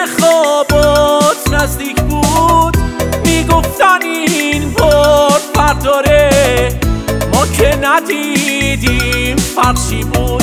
انتخابات نزدیک بود می‌گفتن این پر داره ما که ندیدیم فرشی بود.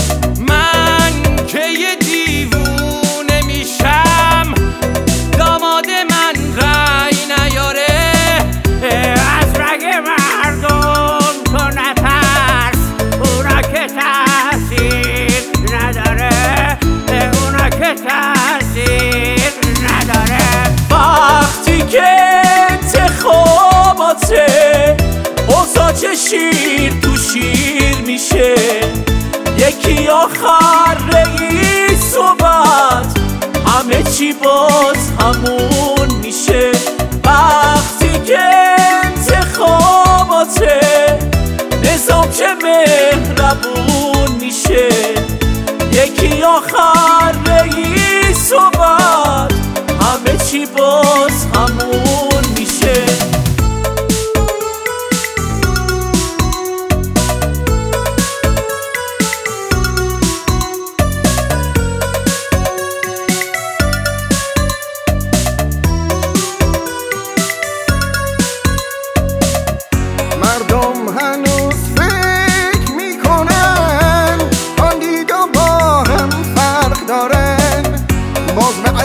شیر تو شیر میشه. یکی آخر رئیس صحبت. همه چی باز همون میشه. وقتی که انتخاباته نظام چه مهربون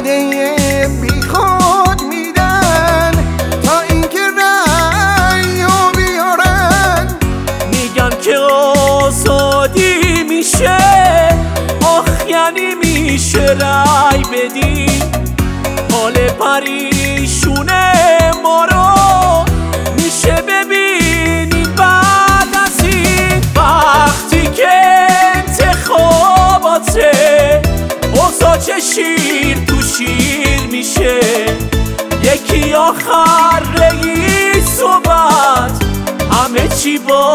وعده بی خود میدن تا اینکه رأی و بیارن. میگن که آزادی میشه. آخ یعنی میشه رای بدی. حال پریشونه ما رو میشه. یکی آخر رئیس صحبت همه چی باز